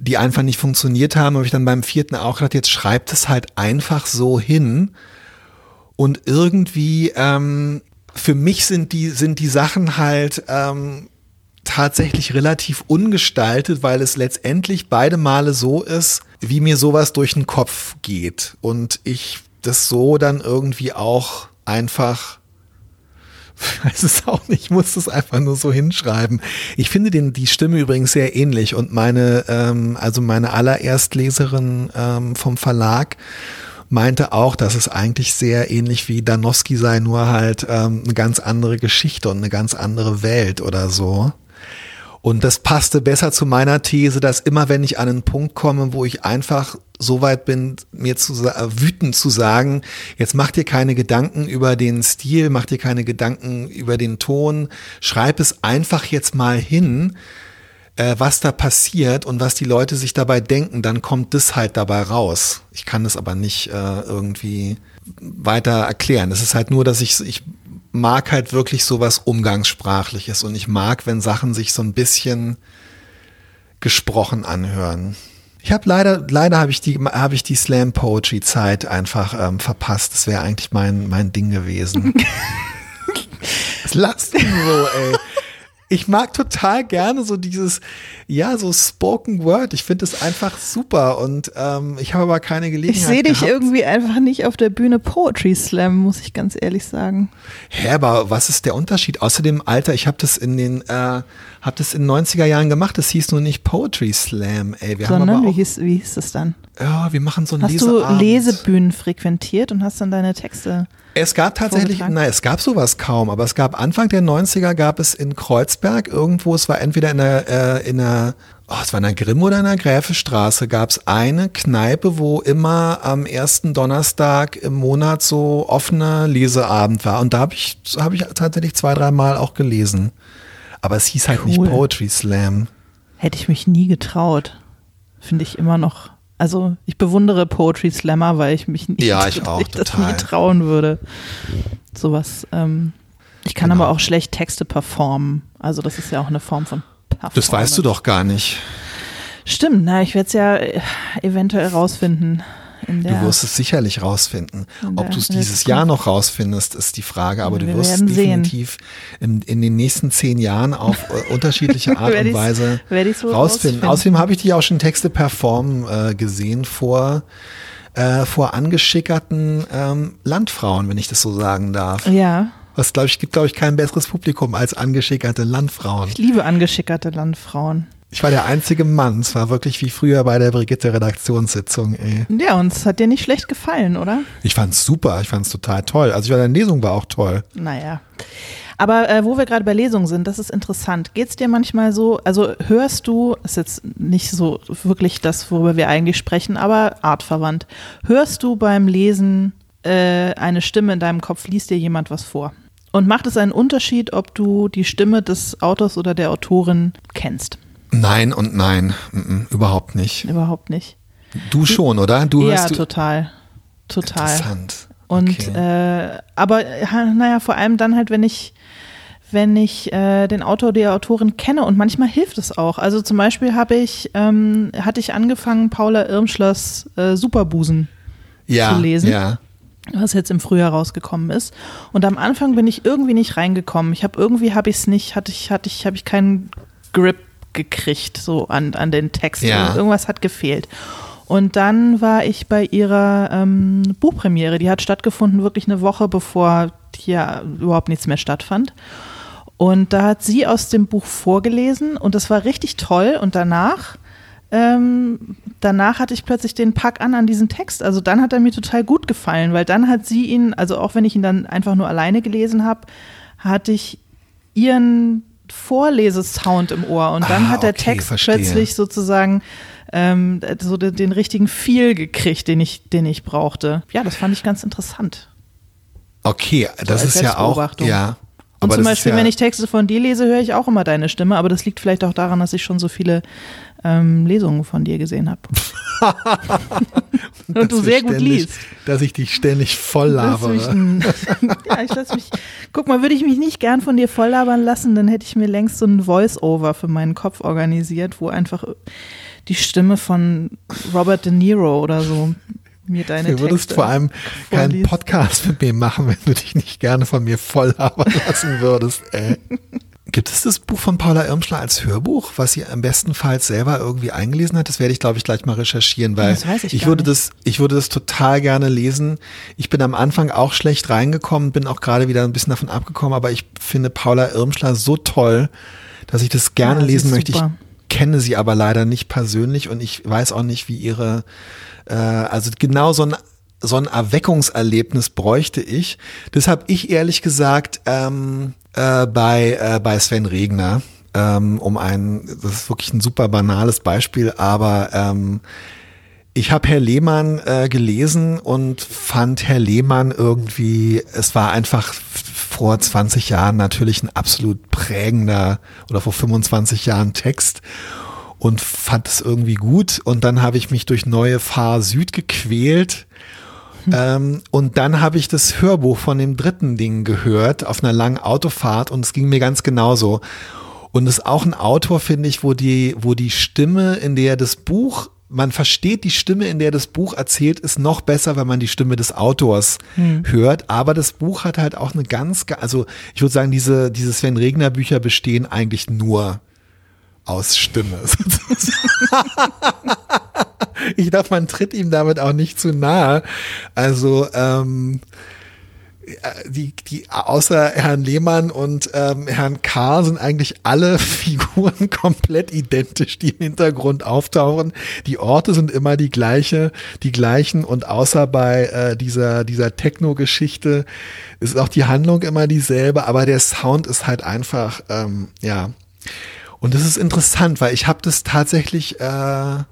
die einfach nicht funktioniert haben, habe ich dann beim vierten auch gedacht, jetzt schreibt es halt einfach so hin. Und irgendwie, ähm, für mich sind die, sind die Sachen halt ähm, tatsächlich relativ ungestaltet, weil es letztendlich beide Male so ist, wie mir sowas durch den Kopf geht. Und ich das so dann irgendwie auch einfach *laughs* weiß es auch nicht, ich muss das einfach nur so hinschreiben. Ich finde den, die Stimme übrigens sehr ähnlich und meine, ähm, also meine allererstleserin ähm, vom Verlag meinte auch, dass es eigentlich sehr ähnlich wie Danowski sei, nur halt ähm, eine ganz andere Geschichte und eine ganz andere Welt oder so. Und das passte besser zu meiner These, dass immer wenn ich an einen Punkt komme, wo ich einfach so weit bin, mir zu äh, wütend zu sagen, jetzt mach dir keine Gedanken über den Stil, mach dir keine Gedanken über den Ton, schreib es einfach jetzt mal hin, äh, was da passiert und was die Leute sich dabei denken, dann kommt das halt dabei raus. Ich kann das aber nicht äh, irgendwie weiter erklären. Es ist halt nur, dass ich, ich mag halt wirklich sowas Umgangssprachliches und ich mag, wenn Sachen sich so ein bisschen gesprochen anhören. Ich habe leider, leider habe ich die, habe ich die Slam Poetry Zeit einfach ähm, verpasst. Das wäre eigentlich mein, mein Ding gewesen. Was *laughs* lasst ihn so, ey? Ich mag total gerne so dieses, ja, so Spoken Word. Ich finde es einfach super und ähm, ich habe aber keine Gelegenheit. Ich sehe dich gehabt. irgendwie einfach nicht auf der Bühne Poetry Slam, muss ich ganz ehrlich sagen. Hä, aber was ist der Unterschied? Außerdem, Alter, ich habe das in den, äh, habe das in den 90er Jahren gemacht. Das hieß nur nicht Poetry Slam, ey. Wir haben Sondern aber wie auch, hieß, wie hieß das dann? Ja, wir machen so ein Hast du Leseabend. Lesebühnen frequentiert und hast dann deine Texte? Es gab tatsächlich, nein, es gab sowas kaum, aber es gab Anfang der 90er gab es in Kreuzberg irgendwo, es war entweder in der, äh, in der, oh, es war in der Grimm oder in der Gräfestraße, gab es eine Kneipe, wo immer am ersten Donnerstag im Monat so offener Leseabend war. Und da habe ich, habe ich tatsächlich zwei, dreimal auch gelesen. Aber es hieß halt nicht Cool. Poetry Slam. Hätte ich mich nie getraut. Finde ich immer noch. Also ich bewundere Poetry Slammer, weil ich mich nicht, Ja, *laughs* ich auch, ich das nie trauen würde. Sowas. Ähm, ich kann Genau. aber auch schlecht Texte performen. Also das ist ja auch eine Form von Performance. Das weißt du doch gar nicht. Stimmt, na, ich werde es ja äh, eventuell rausfinden. Du wirst es sicherlich rausfinden. In Ob du es dieses. Jahr noch rausfindest, ist die Frage. Aber du Wir wirst sehen. definitiv in, in den nächsten zehn Jahren auf äh, unterschiedliche *laughs* Art und Weise wohl rausfinden. rausfinden. Außerdem habe ich dich auch schon Texte performen äh, gesehen vor, äh, vor angeschickerten ähm, Landfrauen, wenn ich das so sagen darf. ja, Was glaube ich, gibt, glaube ich, kein besseres Publikum als angeschickerte Landfrauen. ich liebe angeschickerte Landfrauen. Ich war der einzige Mann. Es war wirklich wie früher bei der Brigitte-Redaktionssitzung. Ey. Ja, und es hat dir nicht schlecht gefallen, oder? Ich fand's super. Ich fand's total toll. Also ich war deine Lesung war auch toll. Naja. Aber äh, wo wir gerade bei Lesungen sind, das ist interessant. Geht's dir manchmal so, also hörst du, ist jetzt nicht so wirklich das, worüber wir eigentlich sprechen, aber artverwandt. Hörst du beim Lesen äh, eine Stimme in deinem Kopf, liest dir jemand was vor? Und macht es einen Unterschied, ob du die Stimme des Autors oder der Autorin kennst? Nein und nein. Überhaupt nicht. Überhaupt nicht. Du schon, oder? Du ja, hörst du total. Total. Interessant. Und Okay. äh, aber ja, naja, vor allem dann halt, wenn ich wenn ich äh, den Autor oder die Autorin kenne und manchmal hilft es auch. Also zum Beispiel habe ich ähm, hatte ich angefangen Paula Irmschlers äh, Superbusen ja, zu lesen. Ja. was jetzt im Frühjahr rausgekommen ist. Und am Anfang bin ich irgendwie nicht reingekommen. Ich habe irgendwie habe ich es nicht, hatte ich, hatte ich, habe ich keinen Grip gekriegt, so an, an den Text. Ja. Irgendwas hat gefehlt. Und dann war ich bei ihrer ähm, Buchpremiere, die hat stattgefunden wirklich eine Woche bevor hier überhaupt nichts mehr stattfand. Und da hat sie aus dem Buch vorgelesen und das war richtig toll. Und danach, ähm, danach hatte ich plötzlich den Pack an an diesen Text. Also dann hat er mir total gut gefallen, weil dann hat sie ihn, also auch wenn ich ihn dann einfach nur alleine gelesen habe, hatte ich ihren Vorlesesound im Ohr. Und dann Ah, hat der okay, Text verstehe. plötzlich sozusagen ähm, so den, den richtigen Feel gekriegt, den ich, den ich brauchte. Ja, das fand ich ganz interessant. Okay, das als ist ja auch, ja. Und zum das Beispiel, ja, wenn ich Texte von dir lese, höre ich auch immer deine Stimme, aber das liegt vielleicht auch daran, dass ich schon so viele ähm, Lesungen von dir gesehen habe. *laughs* und du sehr gut ständig- liest. Dass ich dich ständig voll labere. *laughs* ja, ich lass mich. Guck mal, würde ich mich nicht gern von dir voll labern lassen, dann hätte ich mir längst so ein Voice-Over für meinen Kopf organisiert, wo einfach die Stimme von Robert De Niro oder so mir deine Du würdest Texte vor allem keinen vorliest. Podcast mit mir machen, wenn du dich nicht gerne von mir voll labern lassen würdest. Ey. *laughs* Gibt es das Buch von Paula Irmschler als Hörbuch, was sie am bestenfalls selber irgendwie eingelesen hat? Das werde ich, glaube ich, gleich mal recherchieren, weil ich ich würde nicht. das, ich würde das total gerne lesen. Ich bin am Anfang auch schlecht reingekommen, bin auch gerade wieder ein bisschen davon abgekommen, aber ich finde Paula Irmschler so toll, dass ich das gerne Ja, lesen möchte. Ich kenne sie aber leider nicht persönlich und ich weiß auch nicht, wie ihre, äh, also genau so ein, so ein Erweckungserlebnis bräuchte ich. Das habe ich ehrlich gesagt ähm, äh, bei, äh, bei Sven Regner, ähm, um ein, das ist wirklich ein super banales Beispiel, aber ähm, ich habe Herr Lehmann äh, gelesen und fand Herr Lehmann irgendwie, es war einfach vor 20 Jahren natürlich ein absolut prägender oder vor 25 Jahren Text und fand es irgendwie gut. Und dann habe ich mich durch Neue Fahr Süd gequält. *laughs* Ähm, und dann habe ich das Hörbuch von dem dritten Ding gehört auf einer langen Autofahrt und es ging mir ganz genauso. Und es ist auch ein Autor, finde ich, wo die, wo die Stimme, in der das Buch, man versteht die Stimme, in der das Buch erzählt, ist noch besser, wenn man die Stimme des Autors hört. Aber das Buch hat halt auch eine ganz, ga- also ich würde sagen, diese, diese Sven Regner Bücher bestehen eigentlich nur aus Stimme. *laughs* ich glaube, man tritt ihm damit auch nicht zu nahe. Also ähm, die, die außer Herrn Lehmann und ähm, Herrn K. sind eigentlich alle *laughs* Figuren komplett identisch, die im Hintergrund auftauchen. Die Orte sind immer die gleiche, die gleichen und außer bei äh, dieser dieser Techno-Geschichte ist auch die Handlung immer dieselbe, aber der Sound ist halt einfach ähm, ja. Und das ist interessant, weil ich habe das tatsächlich äh,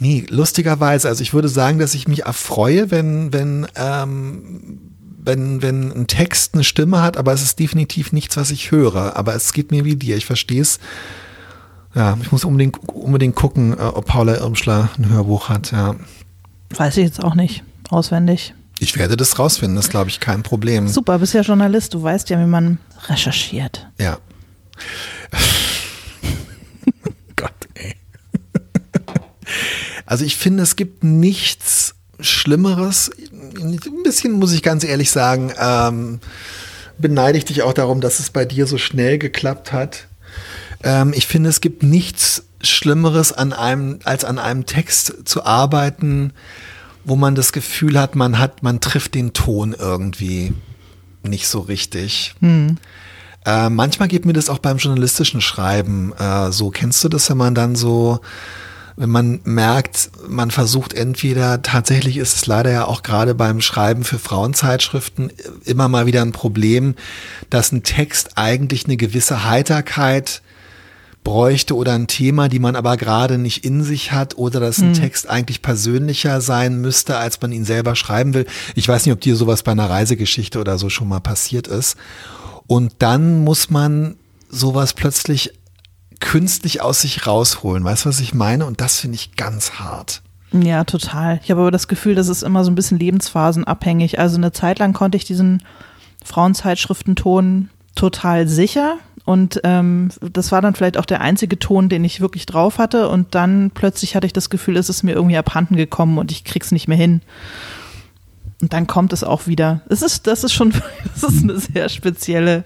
Nee, lustigerweise, also ich würde sagen, dass ich mich erfreue, wenn, wenn, ähm, wenn, wenn ein Text eine Stimme hat, aber es ist definitiv nichts, was ich höre. Aber es geht mir wie dir, ich verstehe es. Ja, ich muss unbedingt, unbedingt gucken, äh, ob Paula Irmschler ein Hörbuch hat, ja. Weiß ich jetzt auch nicht auswendig. Ich werde das rausfinden, das ist, glaube ich, kein Problem. Super, bist ja Journalist, du weißt ja, wie man recherchiert. Ja. Gott, ey. Also ich finde, es gibt nichts Schlimmeres. Ein bisschen muss ich ganz ehrlich sagen, ähm, beneide ich dich auch darum, dass es bei dir so schnell geklappt hat. Ähm, ich finde, es gibt nichts Schlimmeres an einem, als an einem Text zu arbeiten, wo man das Gefühl hat, man hat, man trifft den Ton irgendwie nicht so richtig. Äh, manchmal geht mir das auch beim journalistischen Schreiben äh, so. Kennst du das, wenn man dann so, wenn man merkt, man versucht entweder, tatsächlich ist es leider ja auch gerade beim Schreiben für Frauenzeitschriften immer mal wieder ein Problem, dass ein Text eigentlich eine gewisse Heiterkeit bräuchte oder ein Thema, die man aber gerade nicht in sich hat oder dass ein hm. Text eigentlich persönlicher sein müsste, als man ihn selber schreiben will. Ich weiß nicht, ob dir sowas bei einer Reisegeschichte oder so schon mal passiert ist. Und dann muss man sowas plötzlich künstlich aus sich rausholen. Weißt du, was ich meine? Und das finde ich ganz hart. Ja, total. Ich habe aber das Gefühl, das ist immer so ein bisschen lebensphasenabhängig. Also eine Zeit lang konnte ich diesen Frauenzeitschriftenton total sicher. Und ähm, das war dann vielleicht auch der einzige Ton, den ich wirklich drauf hatte. Und dann plötzlich hatte ich das Gefühl, es ist mir irgendwie abhanden gekommen und ich krieg's nicht mehr hin. Und dann kommt es auch wieder. Es ist, das ist schon, *laughs* das ist eine sehr spezielle.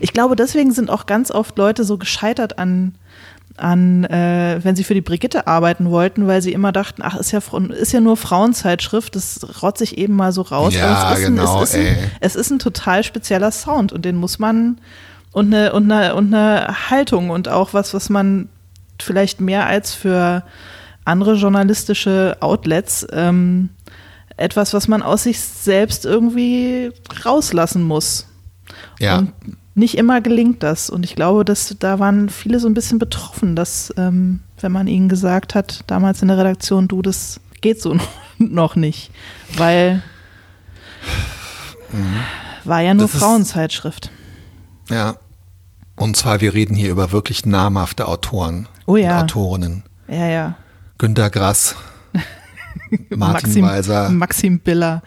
Ich glaube, deswegen sind auch ganz oft Leute so gescheitert an, an, äh, wenn sie für die Brigitte arbeiten wollten, weil sie immer dachten, ach, ist ja, ist ja nur Frauenzeitschrift, das rotzt sich eben mal so raus. Ja, es genau, ein, es, ist ein, es ist ein total spezieller Sound und den muss man und eine, und eine, und eine Haltung und auch was, was man vielleicht mehr als für andere journalistische Outlets ähm, etwas, was man aus sich selbst irgendwie rauslassen muss. Ja. Und nicht immer gelingt das. Und ich glaube, dass da waren viele so ein bisschen betroffen, dass, ähm, wenn man ihnen gesagt hat, damals in der Redaktion, du, das geht so *laughs* noch nicht. Weil mhm. war ja nur das Frauenzeitschrift. Ist, ja. Und zwar, wir reden hier über wirklich namhafte Autoren oh ja. und Autorinnen. Ja, ja. Günter Grass, *laughs* Martin Maxim, Weiser. Maxim Biller.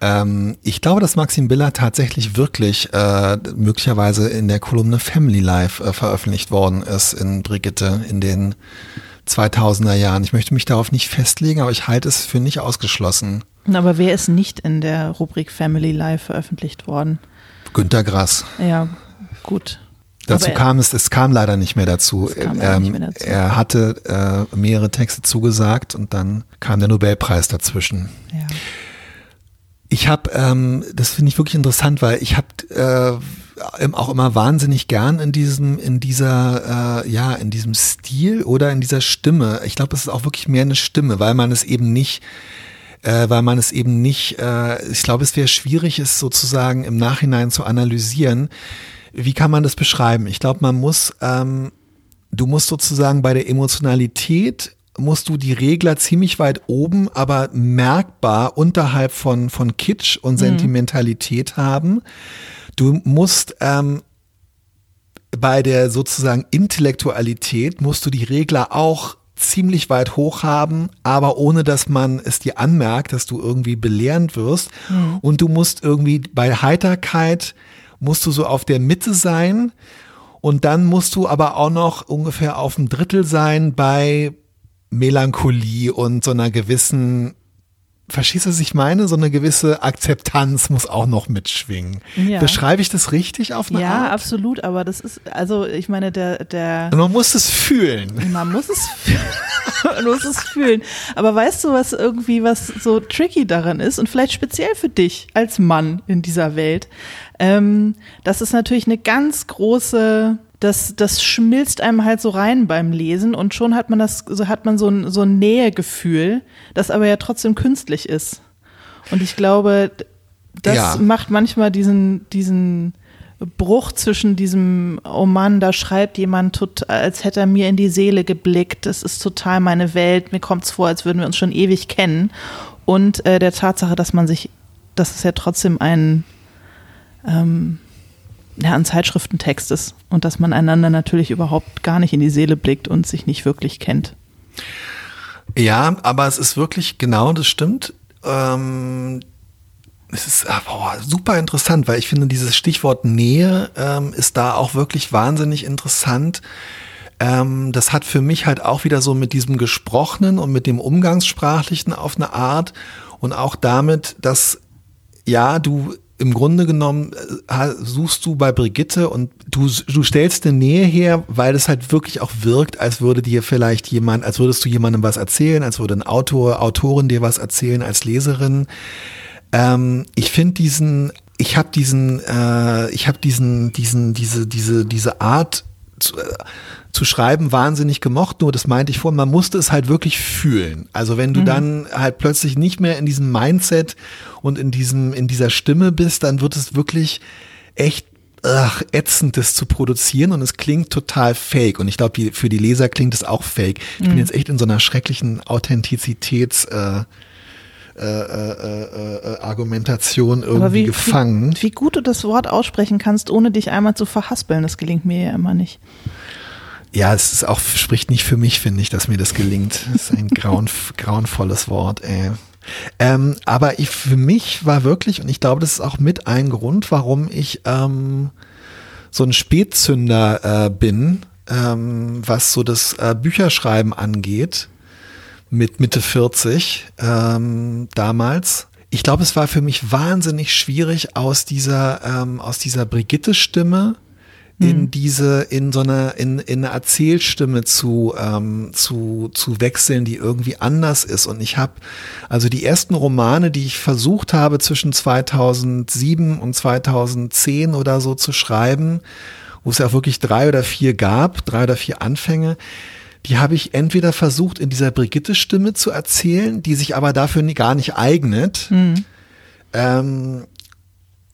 Ähm, ich glaube, dass Maxim Biller tatsächlich wirklich äh, möglicherweise in der Kolumne Family Life äh, veröffentlicht worden ist in Brigitte in den 2000er Jahren. Ich möchte mich darauf nicht festlegen, aber ich halte es für nicht ausgeschlossen. Aber wer ist nicht in der Rubrik Family Life veröffentlicht worden? Günter Grass. Ja, gut. Dazu kam es, es kam leider nicht mehr dazu. Ähm, nicht mehr dazu. Er hatte äh, mehrere Texte zugesagt und dann kam der Nobelpreis dazwischen. Ja. Ich habe, ähm, das finde ich wirklich interessant, weil ich habe äh, auch immer wahnsinnig gern in diesem, in dieser, äh, ja, in diesem Stil oder in dieser Stimme. Ich glaube, es ist auch wirklich mehr eine Stimme, weil man es eben nicht äh, weil man es eben nicht, äh, ich glaube, es wäre schwierig, es sozusagen im Nachhinein zu analysieren wie kann man das beschreiben? Ich glaube, man muss, ähm, du musst sozusagen bei der Emotionalität musst du die Regler ziemlich weit oben, aber merkbar unterhalb von, von Kitsch und mhm. Sentimentalität mhm. haben. Du musst ähm, bei der sozusagen Intellektualität musst du die Regler auch ziemlich weit hoch haben, aber ohne dass man es dir anmerkt, dass du irgendwie belehrend wirst. Mhm. Und du musst irgendwie bei Heiterkeit musst du so auf der Mitte sein und dann musst du aber auch noch ungefähr auf dem Drittel sein bei Melancholie und so einer gewissen Verstehst du, was ich meine? So eine gewisse Akzeptanz muss auch noch mitschwingen. Ja. Beschreibe ich das richtig auf eine ja, Art? Ja, absolut, aber das ist, also ich meine, der, der. Man muss es fühlen. Man muss es fühlen. *laughs* man muss es fühlen. Aber weißt du, was irgendwie, was so tricky daran ist und vielleicht speziell für dich als Mann in dieser Welt? Ähm, das ist natürlich eine ganz große das, das schmilzt einem halt so rein beim Lesen und schon hat man das, so hat man so ein, so ein Nähegefühl, das aber ja trotzdem künstlich ist. Und ich glaube, das ja. macht manchmal diesen, diesen Bruch zwischen diesem, oh Mann, da schreibt jemand, tot, als hätte er mir in die Seele geblickt, das ist total meine Welt, mir kommt es vor, als würden wir uns schon ewig kennen. Und äh, der Tatsache, dass man sich, dass es ja trotzdem ein ähm, ja, ein Zeitschriftentext ist und dass man einander natürlich überhaupt gar nicht in die Seele blickt und sich nicht wirklich kennt. Ja, aber es ist wirklich genau, das stimmt. Ähm, es ist ah, boah, super interessant, weil ich finde, dieses Stichwort Nähe ähm, ist da auch wirklich wahnsinnig interessant. Ähm, das hat für mich halt auch wieder so mit diesem Gesprochenen und mit dem Umgangssprachlichen auf eine Art und auch damit, dass ja, du im Grunde genommen äh, suchst du bei Brigitte und du, du stellst eine Nähe her, weil es halt wirklich auch wirkt, als würde dir vielleicht jemand, als würdest du jemandem was erzählen, als würde ein Autor, Autorin dir was erzählen als Leserin. Ähm, ich finde diesen ich habe diesen, äh, ich habe diesen, diesen, diese, diese, diese Art zu, äh, zu schreiben wahnsinnig gemocht, nur das meinte ich vorhin, man musste es halt wirklich fühlen. Also wenn du mhm. dann halt plötzlich nicht mehr in diesem Mindset und in diesem, in dieser Stimme bist, dann wird es wirklich echt ach, ätzend, das zu produzieren und es klingt total fake. Und ich glaube, für die Leser klingt es auch fake. Ich mhm. bin jetzt echt in so einer schrecklichen Authentizitäts- äh, äh, äh, äh, Argumentation irgendwie wie, gefangen. Wie, wie, gut du das Wort aussprechen kannst, ohne dich einmal zu verhaspeln, das gelingt mir ja immer nicht. Ja, es ist auch, spricht nicht für mich, finde ich, dass mir das gelingt. Das ist ein grauen, *laughs* grauenvolles Wort, ey. Ähm, aber ich, für mich war wirklich, und ich glaube, das ist auch mit ein Grund, warum ich ähm, so ein Spätzünder äh, bin, ähm, was so das äh, Bücherschreiben angeht, mit Mitte 40 ähm, damals. Ich glaube, es war für mich wahnsinnig schwierig, aus dieser, ähm, aus dieser Brigitte-Stimme in mhm. diese, in so eine, in, in eine Erzählstimme zu, ähm, zu, zu wechseln, die irgendwie anders ist. Und ich habe, also die ersten Romane, die ich versucht habe zwischen 2007 und 2010 oder so zu schreiben, wo es ja auch wirklich drei oder vier gab, drei oder vier Anfänge, die habe ich entweder versucht in dieser Brigitte-Stimme zu erzählen, die sich aber dafür gar nicht eignet. Mhm. Ähm,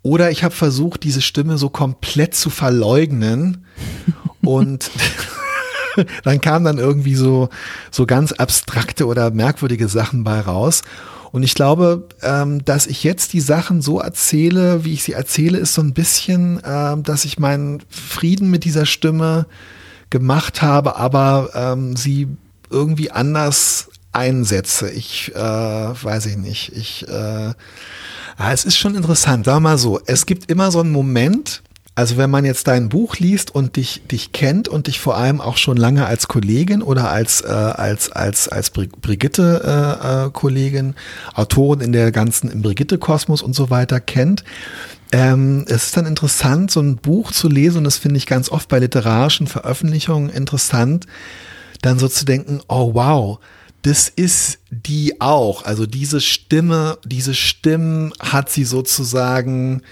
oder ich habe versucht, diese Stimme so komplett zu verleugnen *laughs* und *laughs* dann kamen dann irgendwie so, so ganz abstrakte oder merkwürdige Sachen bei raus. Und ich glaube, ähm, dass ich jetzt die Sachen so erzähle, wie ich sie erzähle, ist so ein bisschen, ähm, dass ich meinen Frieden mit dieser Stimme gemacht habe, aber ähm, sie irgendwie anders einsetze. Ich äh, weiß ich nicht. Ich äh, Ah, es ist schon interessant. Sag mal so, es gibt immer so einen Moment, also wenn man jetzt dein Buch liest und dich, dich kennt und dich vor allem auch schon lange als Kollegin oder als, äh, als, als, als Brigitte-Kollegin, äh, äh, Autorin in der ganzen, im Brigitte-Kosmos und so weiter kennt, ähm, es ist dann interessant, so ein Buch zu lesen, und das finde ich ganz oft bei literarischen Veröffentlichungen interessant, dann so zu denken, oh wow, das ist die auch. Also diese Stimme, diese Stimmen hat sie sozusagen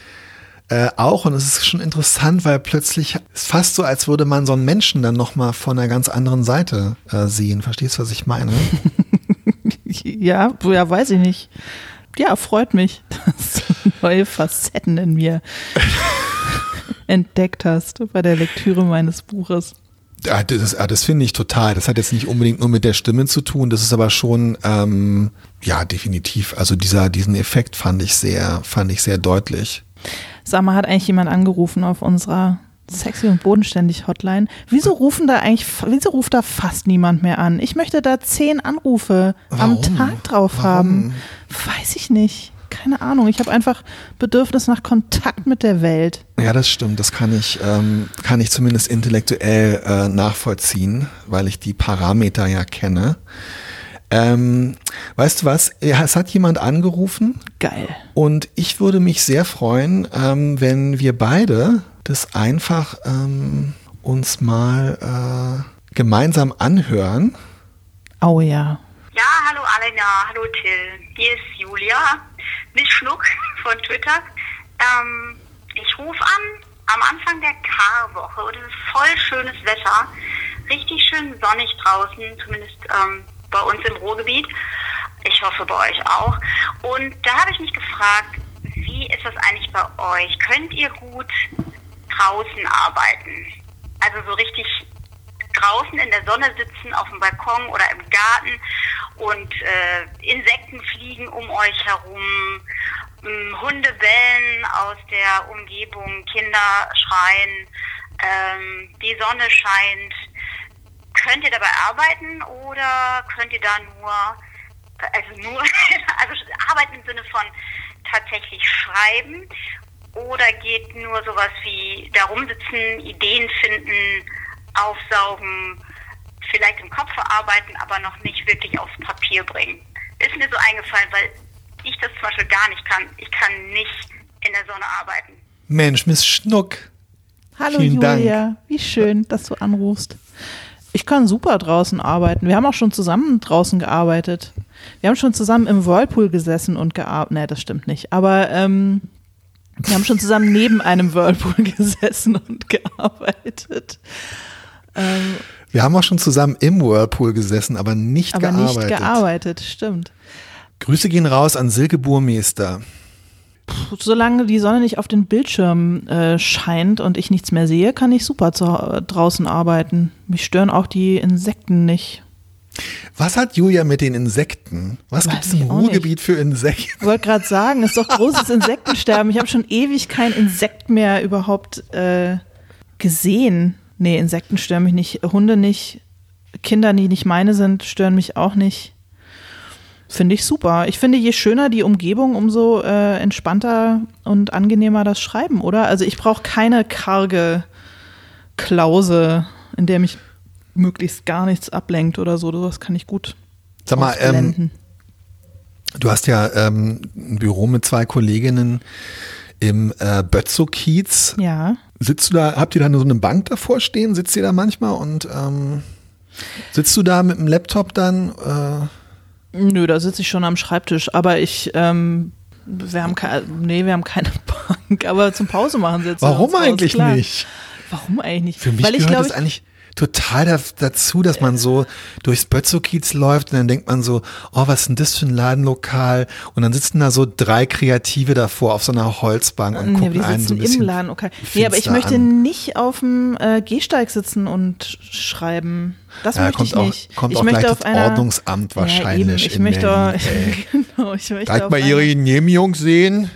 äh, auch. Und es ist schon interessant, weil plötzlich ist fast so, als würde man so einen Menschen dann nochmal von einer ganz anderen Seite äh, sehen. Verstehst du, was ich meine? *laughs* ja, ja, weiß ich nicht. Ja, freut mich, *laughs* dass du neue Facetten in mir *laughs* entdeckt hast bei der Lektüre meines Buches. Ja, das, das finde ich total. Das hat jetzt nicht unbedingt nur mit der Stimme zu tun. Das ist aber schon, ähm, ja, definitiv. Also dieser, diesen Effekt fand ich sehr, fand ich sehr deutlich. Sag mal, hat eigentlich jemand angerufen auf unserer sexy und bodenständig Hotline? Wieso rufen da eigentlich, wieso ruft da fast niemand mehr an? Ich möchte da zehn Anrufe Warum? am Tag drauf Warum? haben. Weiß ich nicht keine Ahnung. Ich habe einfach Bedürfnis nach Kontakt mit der Welt. Ja, das stimmt. Das kann ich, ähm, kann ich zumindest intellektuell äh, nachvollziehen, weil ich die Parameter ja kenne. Ähm, weißt du was? Es hat jemand angerufen. Geil. Und ich würde mich sehr freuen, ähm, wenn wir beide das einfach ähm, uns mal äh, gemeinsam anhören. Oh ja. Ja, hallo Alena, hallo Till. Hier ist Julia. Miss Schnuck *laughs* von Twitter. Ähm, ich rufe an am Anfang der Karwoche und es ist voll schönes Wetter. Richtig schön sonnig draußen, zumindest ähm, bei uns im Ruhrgebiet. Ich hoffe bei euch auch. Und da habe ich mich gefragt, wie ist das eigentlich bei euch? Könnt ihr gut draußen arbeiten? Also so richtig draußen in der Sonne sitzen, auf dem Balkon oder im Garten und äh, Insekten fliegen um euch herum, ähm, Hunde bellen aus der Umgebung, Kinder schreien, ähm, die Sonne scheint. Könnt ihr dabei arbeiten oder könnt ihr da nur, also nur, *laughs* also arbeiten im Sinne von tatsächlich schreiben oder geht nur sowas wie da rumsitzen, Ideen finden, aufsaugen, vielleicht im Kopf verarbeiten, aber noch nicht wirklich aufs Papier bringen. Ist mir so eingefallen, weil ich das zum Beispiel gar nicht kann. Ich kann nicht in der Sonne arbeiten. Mensch, Miss Schnuck. Hallo Vielen Julia, Dank. wie schön, dass du anrufst. Ich kann super draußen arbeiten. Wir haben auch schon zusammen draußen gearbeitet. Wir haben schon zusammen im Whirlpool gesessen und gearbeitet. Nee, das stimmt nicht. Aber ähm, Wir haben schon zusammen neben einem Whirlpool *laughs* gesessen und gearbeitet. Ähm, wir haben auch schon zusammen im Whirlpool gesessen, aber nicht aber gearbeitet. Aber nicht gearbeitet, stimmt. Grüße gehen raus an Silke Burmeister. Solange die Sonne nicht auf den Bildschirm äh, scheint und ich nichts mehr sehe, kann ich super zu, äh, draußen arbeiten. Mich stören auch die Insekten nicht. Was hat Julia mit den Insekten? Was gibt es im Ruhrgebiet für Insekten? Ich wollte gerade sagen, es ist doch großes *laughs* Insektensterben. Ich habe schon ewig kein Insekt mehr überhaupt äh, gesehen. Nee, Insekten stören mich nicht, Hunde nicht, Kinder, die nicht meine sind, stören mich auch nicht. Finde ich super. Ich finde, je schöner die Umgebung, umso äh, entspannter und angenehmer das Schreiben, oder? Also ich brauche keine karge Klause, in der mich möglichst gar nichts ablenkt oder so. Das kann ich gut. Sag mal, ähm, du hast ja ähm, ein Büro mit zwei Kolleginnen im äh, Bötzow-Kiez. Ja. Sitzt du da, habt ihr da so eine Bank davor stehen? Sitzt ihr da manchmal und ähm, sitzt du da mit dem Laptop dann? Äh? Nö, da sitze ich schon am Schreibtisch, aber ich, ähm, wir haben keine, nee, wir haben keine *laughs* Bank, aber zum Pause machen sitzen. Warum eigentlich nicht? Warum eigentlich nicht? Für mich Weil ich, gehört das eigentlich total da, dazu, dass man so durchs Bötzow-Kiez läuft und dann denkt man so, oh, was ist denn das für ein Ladenlokal? Und dann sitzen da so drei Kreative davor auf so einer Holzbank und nee, gucken einen so ein bisschen. Im Ladenlokal. Nee, aber ich möchte an. nicht auf dem äh, Gehsteig sitzen und schreiben. Das ja, möchte ich auch, nicht. Kommt ich auch möchte auf einer, Ordnungsamt wahrscheinlich. Ja, ich, möchte, Berlin, *laughs* genau, ich möchte Darf mal Ihre Genehmigung sehen?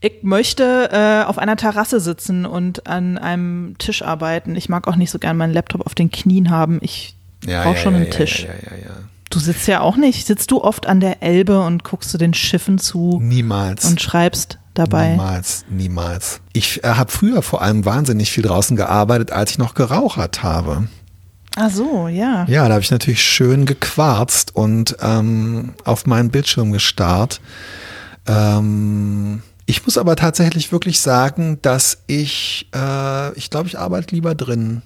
Ich möchte äh, auf einer Terrasse sitzen und an einem Tisch arbeiten. Ich mag auch nicht so gern meinen Laptop auf den Knien haben. Ich ja, brauche ja, schon ja, einen Tisch. Du sitzt ja auch nicht. Sitzt du oft an der Elbe und guckst du den Schiffen zu? Niemals. Und schreibst dabei? Niemals, niemals. Ich äh, habe früher vor allem wahnsinnig viel draußen gearbeitet, als ich noch gerauchert habe. Ach so, ja. Ja, da habe ich natürlich schön gequarzt und ähm, auf meinen Bildschirm gestarrt. Ähm, ich muss aber tatsächlich wirklich sagen, dass ich, äh, ich glaube, ich arbeite lieber drin.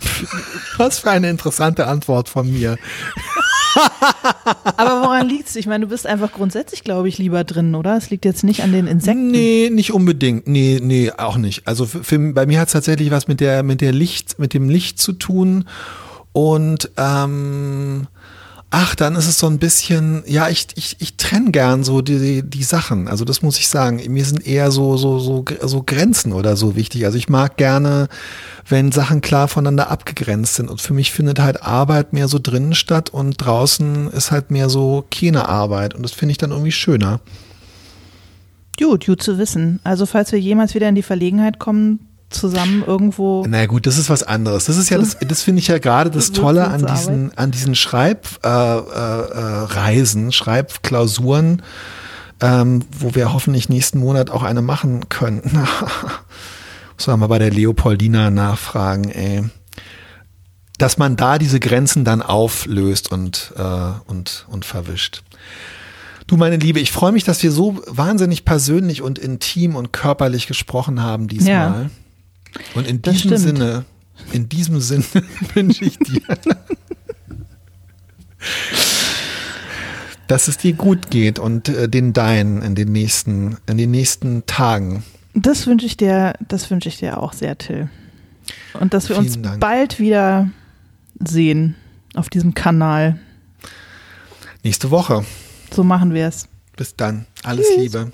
*laughs* Was für eine interessante Antwort von mir. Aber woran liegt es? Ich meine, du bist einfach grundsätzlich, glaube ich, lieber drin, oder? Es liegt jetzt nicht an den Insekten. Nee, nicht unbedingt. Nee, nee, auch nicht. Also für, für, bei mir hat es tatsächlich was mit der, mit der Licht, mit dem Licht zu tun. Und ähm, ach, dann ist es so ein bisschen, ja, ich, ich, ich trenne gern so die, die Sachen. Also das muss ich sagen. Mir sind eher so, so, so, so Grenzen oder so wichtig. Also ich mag gerne, wenn Sachen klar voneinander abgegrenzt sind. Und für mich findet halt Arbeit mehr so drinnen statt und draußen ist halt mehr so keine Arbeit. Und das finde ich dann irgendwie schöner. Gut, gut zu wissen. Also falls wir jemals wieder in die Verlegenheit kommen, zusammen irgendwo. Na gut, das ist was anderes. Das ist ja das, das finde ich ja gerade das *laughs* Tolle an diesen, an diesen Schreibreisen, äh, äh, Schreibklausuren, ähm, wo wir hoffentlich nächsten Monat auch eine machen können. *laughs* Muss man mal bei der Leopoldina nachfragen, ey. Dass man da diese Grenzen dann auflöst und, äh, und, und verwischt. Du, meine Liebe, ich freue mich, dass wir so wahnsinnig persönlich und intim und körperlich gesprochen haben diesmal. Ja. Und in diesem Sinne, in diesem Sinne *laughs* wünsche ich dir, dass es dir gut geht und äh, den Deinen in den nächsten, in den nächsten Tagen. Das wünsche ich dir, das wünsche ich dir auch sehr, Till. Und dass wir Vielen uns Dank. bald wieder sehen auf diesem Kanal. Nächste Woche. So machen wir es. Bis dann. Alles Tschüss. Liebe.